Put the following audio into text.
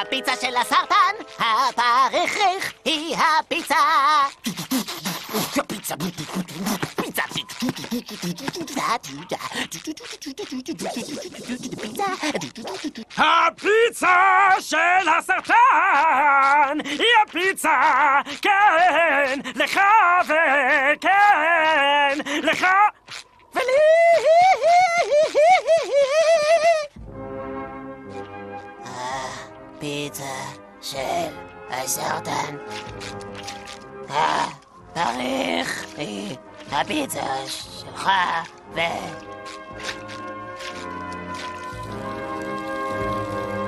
הפיצה של הסרטן, הפרכריך, היא הפיצה. פיצה, פיצה, הפיצה של הסרטן היא הפיצה, כן, לך וכן, לך פיצה של הסרטן. הפריך היא הפיצה שלך ו...